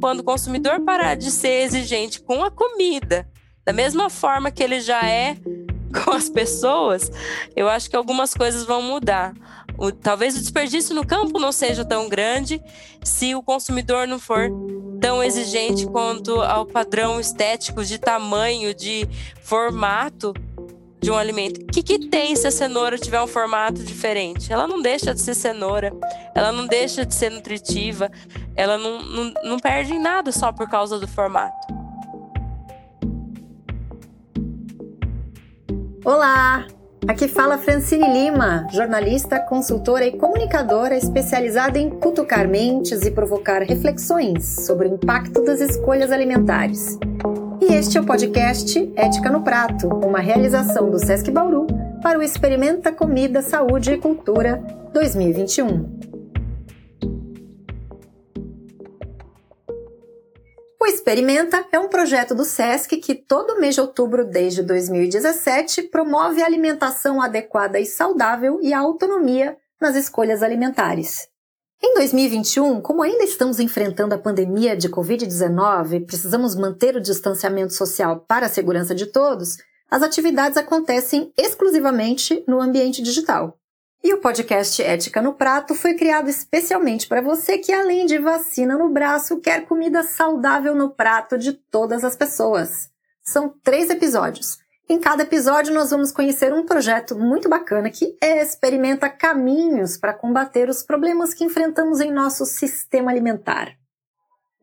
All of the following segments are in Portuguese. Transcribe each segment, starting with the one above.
quando o consumidor parar de ser exigente com a comida, da mesma forma que ele já é com as pessoas, eu acho que algumas coisas vão mudar. O, talvez o desperdício no campo não seja tão grande se o consumidor não for tão exigente quanto ao padrão estético de tamanho, de formato de um alimento. O que, que tem se a cenoura tiver um formato diferente? Ela não deixa de ser cenoura, ela não deixa de ser nutritiva, ela não, não, não perde em nada só por causa do formato. Olá! Aqui fala Francine Lima, jornalista, consultora e comunicadora especializada em cutucar mentes e provocar reflexões sobre o impacto das escolhas alimentares. E este é o podcast Ética no Prato, uma realização do Sesc Bauru para o Experimenta Comida, Saúde e Cultura 2021. O Experimenta é um projeto do SESC que todo mês de outubro desde 2017 promove a alimentação adequada e saudável e a autonomia nas escolhas alimentares. Em 2021, como ainda estamos enfrentando a pandemia de Covid-19, precisamos manter o distanciamento social para a segurança de todos, as atividades acontecem exclusivamente no ambiente digital. E o podcast Ética no Prato foi criado especialmente para você que, além de vacina no braço, quer comida saudável no prato de todas as pessoas. São três episódios. Em cada episódio, nós vamos conhecer um projeto muito bacana que experimenta caminhos para combater os problemas que enfrentamos em nosso sistema alimentar.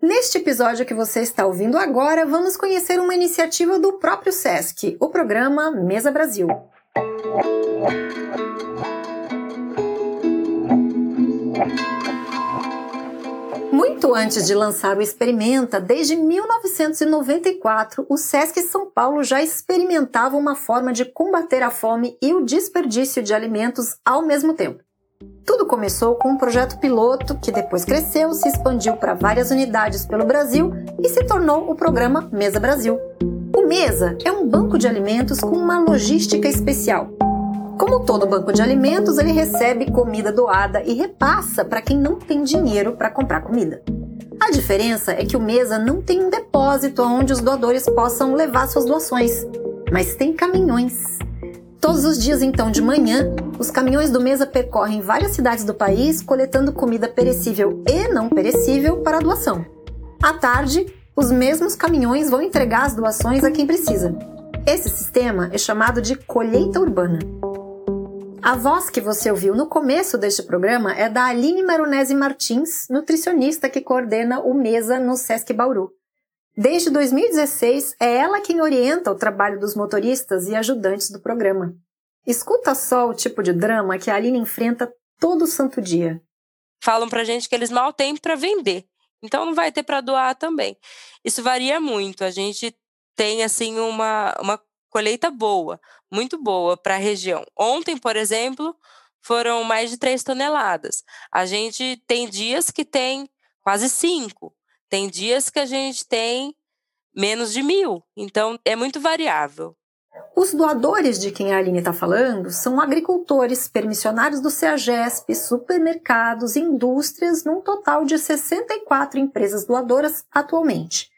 Neste episódio que você está ouvindo agora, vamos conhecer uma iniciativa do próprio SESC, o programa Mesa Brasil. Muito antes de lançar o Experimenta, desde 1994, o SESC São Paulo já experimentava uma forma de combater a fome e o desperdício de alimentos ao mesmo tempo. Tudo começou com um projeto piloto que depois cresceu, se expandiu para várias unidades pelo Brasil e se tornou o programa Mesa Brasil. O Mesa é um banco de alimentos com uma logística especial. Como todo banco de alimentos, ele recebe comida doada e repassa para quem não tem dinheiro para comprar comida. A diferença é que o Mesa não tem um depósito onde os doadores possam levar suas doações, mas tem caminhões. Todos os dias, então, de manhã, os caminhões do Mesa percorrem várias cidades do país coletando comida perecível e não perecível para doação. À tarde, os mesmos caminhões vão entregar as doações a quem precisa. Esse sistema é chamado de colheita urbana. A voz que você ouviu no começo deste programa é da Aline Maronese Martins, nutricionista que coordena o Mesa no Sesc Bauru. Desde 2016, é ela quem orienta o trabalho dos motoristas e ajudantes do programa. Escuta só o tipo de drama que a Aline enfrenta todo santo dia. Falam pra gente que eles mal têm para vender, então não vai ter para doar também. Isso varia muito. A gente tem assim uma, uma colheita boa, muito boa para a região. Ontem, por exemplo, foram mais de 3 toneladas. A gente tem dias que tem quase 5. Tem dias que a gente tem menos de mil. Então, é muito variável. Os doadores de quem a Aline está falando são agricultores, permissionários do CEAGESP, supermercados, indústrias, num total de 64 empresas doadoras atualmente.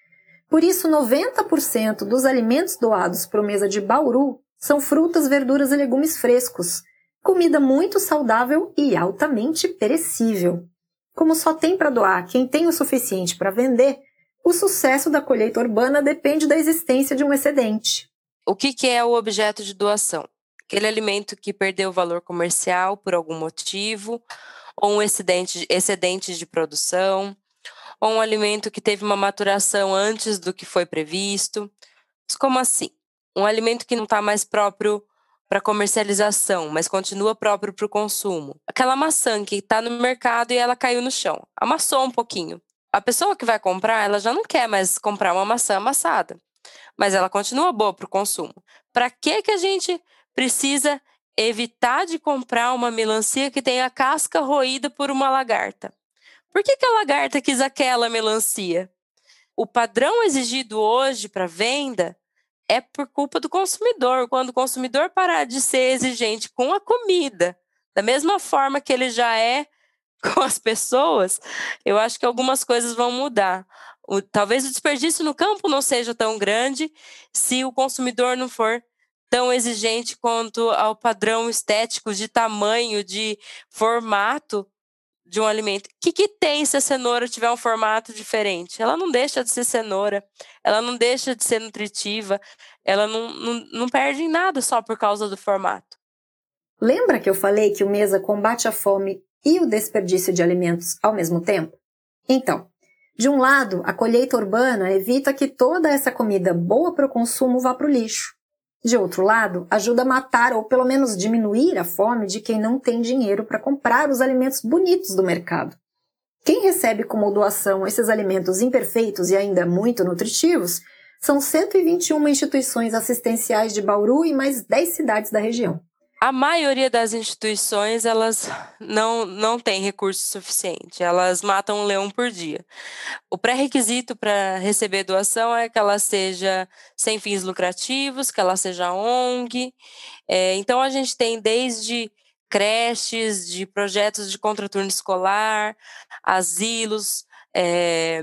Por isso, 90% dos alimentos doados para o Mesa de Bauru são frutas, verduras e legumes frescos, comida muito saudável e altamente perecível. Como só tem para doar quem tem o suficiente para vender, o sucesso da colheita urbana depende da existência de um excedente. O que, que é o objeto de doação? Aquele alimento que perdeu valor comercial por algum motivo, ou um excedente, excedente de produção, ou um alimento que teve uma maturação antes do que foi previsto. Mas como assim? Um alimento que não está mais próprio para comercialização, mas continua próprio para o consumo. Aquela maçã que está no mercado e ela caiu no chão, amassou um pouquinho. A pessoa que vai comprar, ela já não quer mais comprar uma maçã amassada, mas ela continua boa para o consumo. Para que que a gente precisa evitar de comprar uma melancia que tem a casca roída por uma lagarta? Por que, que a lagarta quis aquela melancia? O padrão exigido hoje para venda é por culpa do consumidor. Quando o consumidor parar de ser exigente com a comida, da mesma forma que ele já é com as pessoas, eu acho que algumas coisas vão mudar. O, talvez o desperdício no campo não seja tão grande se o consumidor não for tão exigente quanto ao padrão estético de tamanho, de formato de um alimento. O que, que tem se a cenoura tiver um formato diferente? Ela não deixa de ser cenoura, ela não deixa de ser nutritiva, ela não, não, não perde em nada só por causa do formato. Lembra que eu falei que o Mesa combate a fome e o desperdício de alimentos ao mesmo tempo? Então, de um lado, a colheita urbana evita que toda essa comida boa para o consumo vá para o lixo. De outro lado, ajuda a matar ou pelo menos diminuir a fome de quem não tem dinheiro para comprar os alimentos bonitos do mercado. Quem recebe como doação esses alimentos imperfeitos e ainda muito nutritivos são 121 instituições assistenciais de Bauru e mais 10 cidades da região. A maioria das instituições, elas não, não tem recurso suficiente, elas matam um leão por dia. O pré-requisito para receber doação é que ela seja sem fins lucrativos, que ela seja ONG. É, então, a gente tem desde creches, de projetos de contraturno escolar, asilos, é,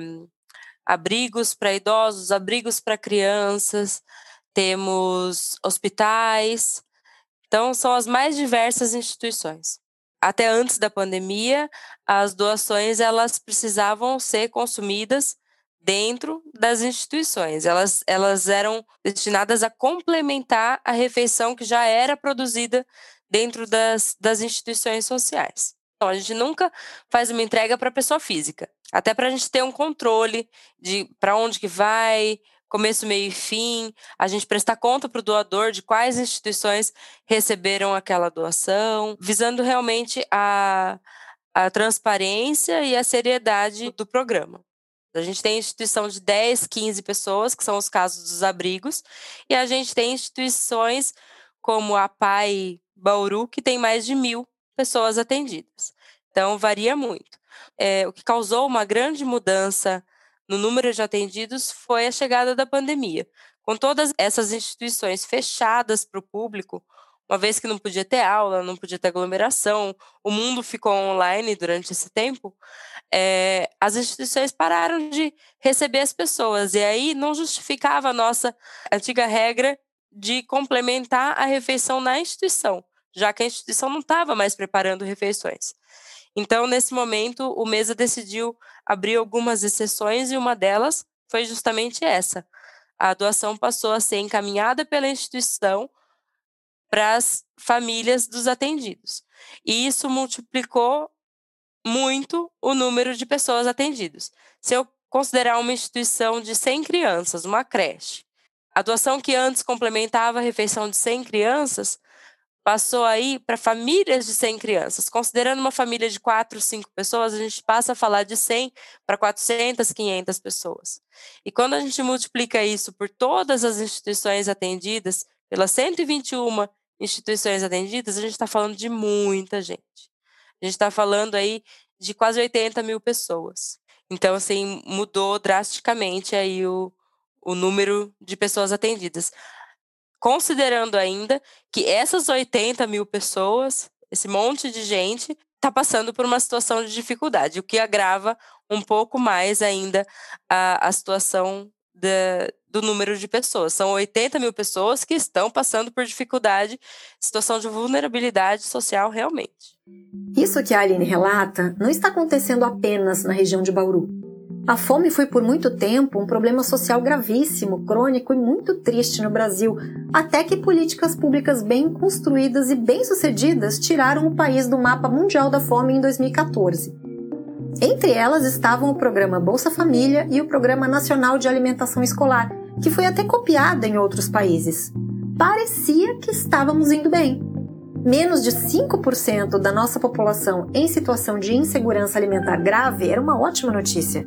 abrigos para idosos, abrigos para crianças, temos hospitais, então, são as mais diversas instituições. Até antes da pandemia, as doações elas precisavam ser consumidas dentro das instituições. Elas, elas eram destinadas a complementar a refeição que já era produzida dentro das, das instituições sociais. Então, a gente nunca faz uma entrega para pessoa física, até para a gente ter um controle de para onde que vai, começo, meio e fim, a gente prestar conta para o doador de quais instituições receberam aquela doação, visando realmente a, a transparência e a seriedade do programa. A gente tem instituição de 10, 15 pessoas, que são os casos dos abrigos, e a gente tem instituições como a PAI Bauru, que tem mais de mil pessoas atendidas. Então, varia muito. É, o que causou uma grande mudança no número de atendidos foi a chegada da pandemia. Com todas essas instituições fechadas para o público, uma vez que não podia ter aula, não podia ter aglomeração, o mundo ficou online durante esse tempo, é, as instituições pararam de receber as pessoas. E aí não justificava a nossa antiga regra de complementar a refeição na instituição, já que a instituição não estava mais preparando refeições. Então, nesse momento, o Mesa decidiu abrir algumas exceções e uma delas foi justamente essa. A doação passou a ser encaminhada pela instituição para as famílias dos atendidos. E isso multiplicou muito o número de pessoas atendidas. Se eu considerar uma instituição de 100 crianças, uma creche, a doação que antes complementava a refeição de 100 crianças passou aí para famílias de 100 crianças. Considerando uma família de 4, 5 pessoas, a gente passa a falar de 100 para 400, 500 pessoas. E quando a gente multiplica isso por todas as instituições atendidas, pelas 121 instituições atendidas, a gente está falando de muita gente. A gente está falando aí de quase 80 mil pessoas. Então, assim, mudou drasticamente aí o, o número de pessoas atendidas considerando ainda que essas 80 mil pessoas, esse monte de gente, está passando por uma situação de dificuldade, o que agrava um pouco mais ainda a, a situação do número de pessoas. São 80 mil pessoas que estão passando por dificuldade, situação de vulnerabilidade social realmente. Isso que a Aline relata não está acontecendo apenas na região de Bauru. A fome foi por muito tempo um problema social gravíssimo, crônico e muito triste no Brasil, até que políticas públicas bem construídas e bem-sucedidas tiraram o país do mapa mundial da fome em 2014. Entre elas estavam o programa Bolsa Família e o Programa Nacional de Alimentação Escolar, que foi até copiado em outros países. Parecia que estávamos indo bem. Menos de 5% da nossa população em situação de insegurança alimentar grave era uma ótima notícia.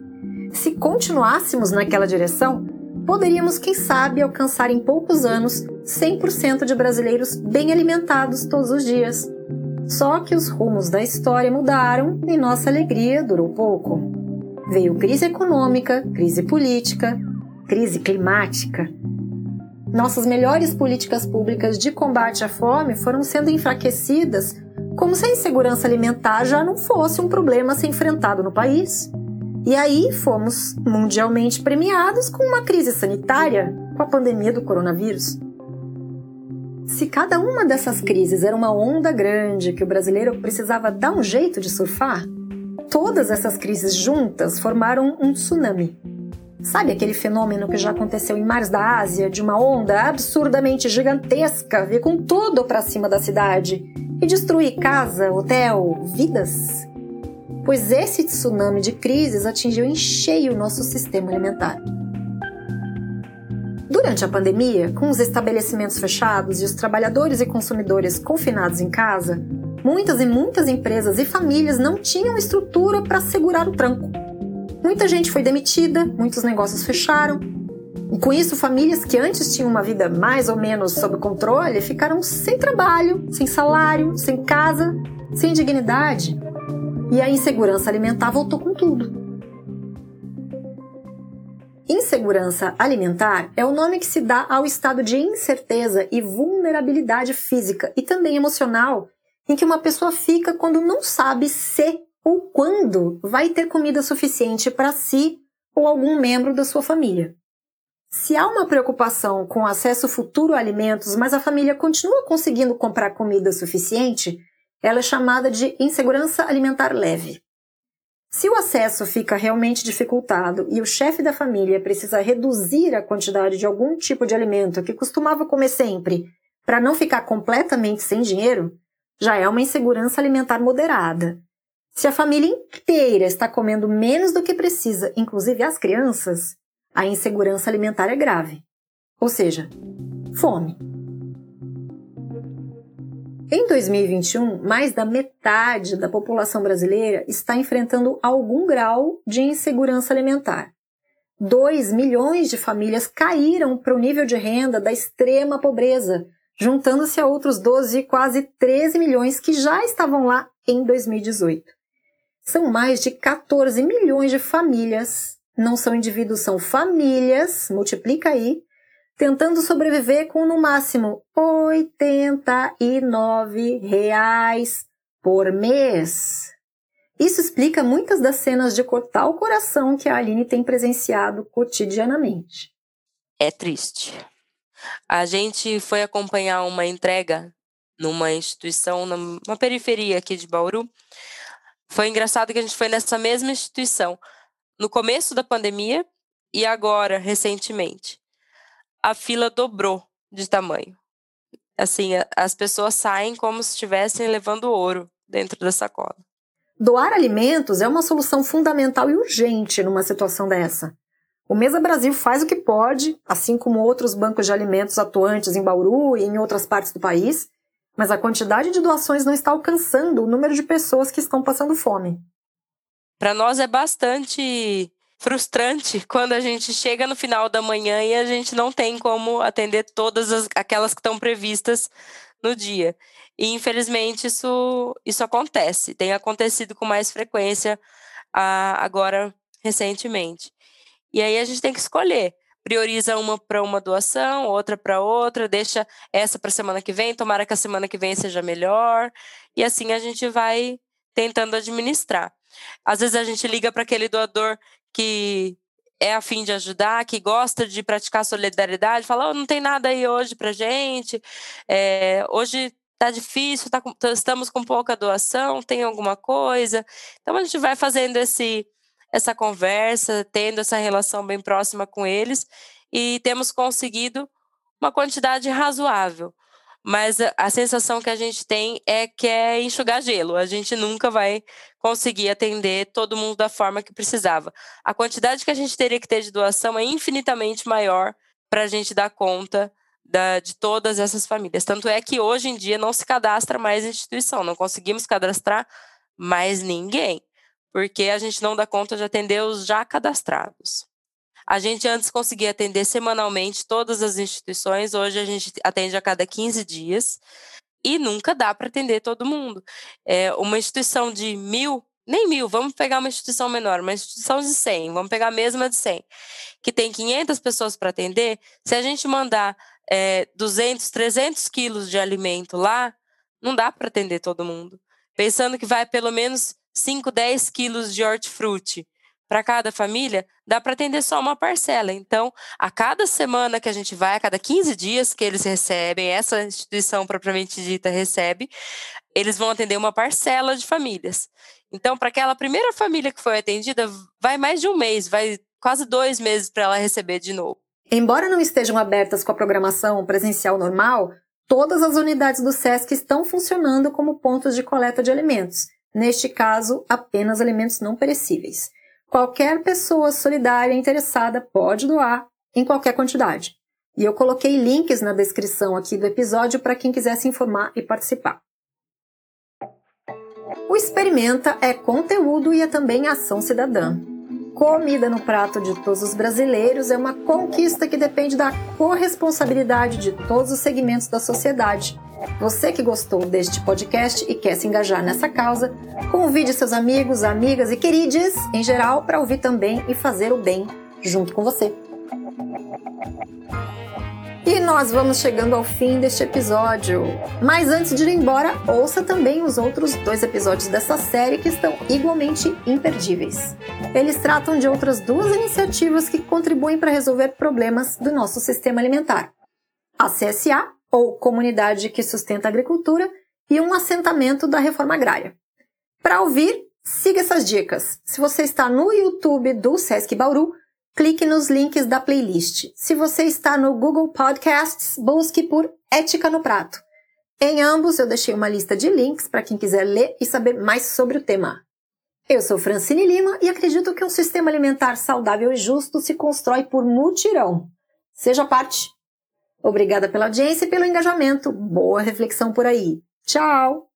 Se continuássemos naquela direção, poderíamos, quem sabe, alcançar em poucos anos 100% de brasileiros bem alimentados todos os dias. Só que os rumos da história mudaram e nossa alegria durou pouco. Veio crise econômica, crise política, crise climática. Nossas melhores políticas públicas de combate à fome foram sendo enfraquecidas como se a insegurança alimentar já não fosse um problema a ser enfrentado no país. E aí fomos mundialmente premiados com uma crise sanitária com a pandemia do coronavírus. Se cada uma dessas crises era uma onda grande que o brasileiro precisava dar um jeito de surfar, todas essas crises juntas formaram um tsunami. Sabe aquele fenômeno que já aconteceu em mares da Ásia, de uma onda absurdamente gigantesca vir com tudo para cima da cidade e destruir casa, hotel, vidas? Pois esse tsunami de crises atingiu em cheio nosso sistema alimentar. Durante a pandemia, com os estabelecimentos fechados e os trabalhadores e consumidores confinados em casa, muitas e muitas empresas e famílias não tinham estrutura para segurar o tranco. Muita gente foi demitida, muitos negócios fecharam. E com isso, famílias que antes tinham uma vida mais ou menos sob controle ficaram sem trabalho, sem salário, sem casa, sem dignidade. E a insegurança alimentar voltou com tudo. Insegurança alimentar é o nome que se dá ao estado de incerteza e vulnerabilidade física e também emocional em que uma pessoa fica quando não sabe se ou quando vai ter comida suficiente para si ou algum membro da sua família. Se há uma preocupação com acesso futuro a alimentos, mas a família continua conseguindo comprar comida suficiente, ela é chamada de insegurança alimentar leve. Se o acesso fica realmente dificultado e o chefe da família precisa reduzir a quantidade de algum tipo de alimento que costumava comer sempre para não ficar completamente sem dinheiro, já é uma insegurança alimentar moderada. Se a família inteira está comendo menos do que precisa, inclusive as crianças, a insegurança alimentar é grave. Ou seja, fome. Em 2021, mais da metade da população brasileira está enfrentando algum grau de insegurança alimentar. 2 milhões de famílias caíram para o nível de renda da extrema pobreza, juntando-se a outros 12, quase 13 milhões que já estavam lá em 2018. São mais de 14 milhões de famílias, não são indivíduos, são famílias, multiplica aí, tentando sobreviver com no máximo 89 reais por mês. Isso explica muitas das cenas de cortar o coração que a Aline tem presenciado cotidianamente. É triste. A gente foi acompanhar uma entrega numa instituição, numa periferia aqui de Bauru. Foi engraçado que a gente foi nessa mesma instituição no começo da pandemia e agora, recentemente a fila dobrou de tamanho. Assim, as pessoas saem como se estivessem levando ouro dentro da sacola. Doar alimentos é uma solução fundamental e urgente numa situação dessa. O Mesa Brasil faz o que pode, assim como outros bancos de alimentos atuantes em Bauru e em outras partes do país, mas a quantidade de doações não está alcançando o número de pessoas que estão passando fome. Para nós é bastante frustrante quando a gente chega no final da manhã e a gente não tem como atender todas as, aquelas que estão previstas no dia. E infelizmente isso, isso acontece, tem acontecido com mais frequência a, agora recentemente. E aí a gente tem que escolher. Prioriza uma para uma doação, outra para outra, deixa essa para semana que vem, tomara que a semana que vem seja melhor. E assim a gente vai tentando administrar. Às vezes a gente liga para aquele doador que é a fim de ajudar, que gosta de praticar solidariedade, fala, oh, não tem nada aí hoje pra gente, é, hoje tá difícil, tá com, estamos com pouca doação, tem alguma coisa. Então a gente vai fazendo esse, essa conversa, tendo essa relação bem próxima com eles e temos conseguido uma quantidade razoável mas a, sensação que a gente tem é que é enxugar gelo. A gente nunca vai conseguir atender todo mundo da forma que precisava. A quantidade que a gente teria que ter de doação é infinitamente maior para a gente dar conta da, de todas essas famílias. Tanto é que hoje em dia não se cadastra mais instituição, não conseguimos cadastrar mais ninguém, porque a gente não dá conta de atender os já cadastrados. A gente antes conseguia atender semanalmente todas as instituições, hoje a gente atende a cada 15 dias e nunca dá para atender todo mundo. É, uma instituição de mil, nem mil, vamos pegar uma instituição menor, uma instituição de 100, vamos pegar a mesma de 100, que tem 500 pessoas para atender, se a gente mandar é, 200, 300 quilos de alimento lá, não dá para atender todo mundo. Pensando que vai pelo menos 5, 10 quilos de hortifruti para cada família, dá para atender só uma parcela. Então, a cada semana que a gente vai, a cada 15 dias que eles recebem, essa instituição propriamente dita recebe, eles vão atender uma parcela de famílias. Então, para aquela primeira família que foi atendida, vai mais de um mês, vai quase dois meses para ela receber de novo. Embora não estejam abertas com a programação presencial normal, todas as unidades do SESC estão funcionando como pontos de coleta de alimentos. Neste caso, apenas alimentos não perecíveis. Qualquer pessoa solidária interessada pode doar em qualquer quantidade. E eu coloquei links na descrição aqui do episódio para quem quiser se informar e participar. O Experimenta é conteúdo e é também ação cidadã. Comida no prato de todos os brasileiros é uma conquista que depende da corresponsabilidade de todos os segmentos da sociedade. Você que gostou deste podcast e quer se engajar nessa causa, convide seus amigos, amigas e queridos em geral para ouvir também e fazer o bem junto com você. E nós vamos chegando ao fim deste episódio. Mas antes de ir embora, ouça também os outros dois episódios dessa série que estão igualmente imperdíveis. Eles tratam de outras duas iniciativas que contribuem para resolver problemas do nosso sistema alimentar: a CSA, ou Comunidade que Sustenta a Agricultura, e um assentamento da reforma agrária. Para ouvir, siga essas dicas. Se você está no YouTube do Sesc Bauru, clique nos links da playlist. Se você está no Google Podcasts, busque por Ética no Prato. Em ambos eu deixei uma lista de links para quem quiser ler e saber mais sobre o tema. Eu sou Francine Lima e acredito que um sistema alimentar saudável e justo se constrói por mutirão. Seja parte. Obrigada pela audiência e pelo engajamento. Boa reflexão por aí. Tchau!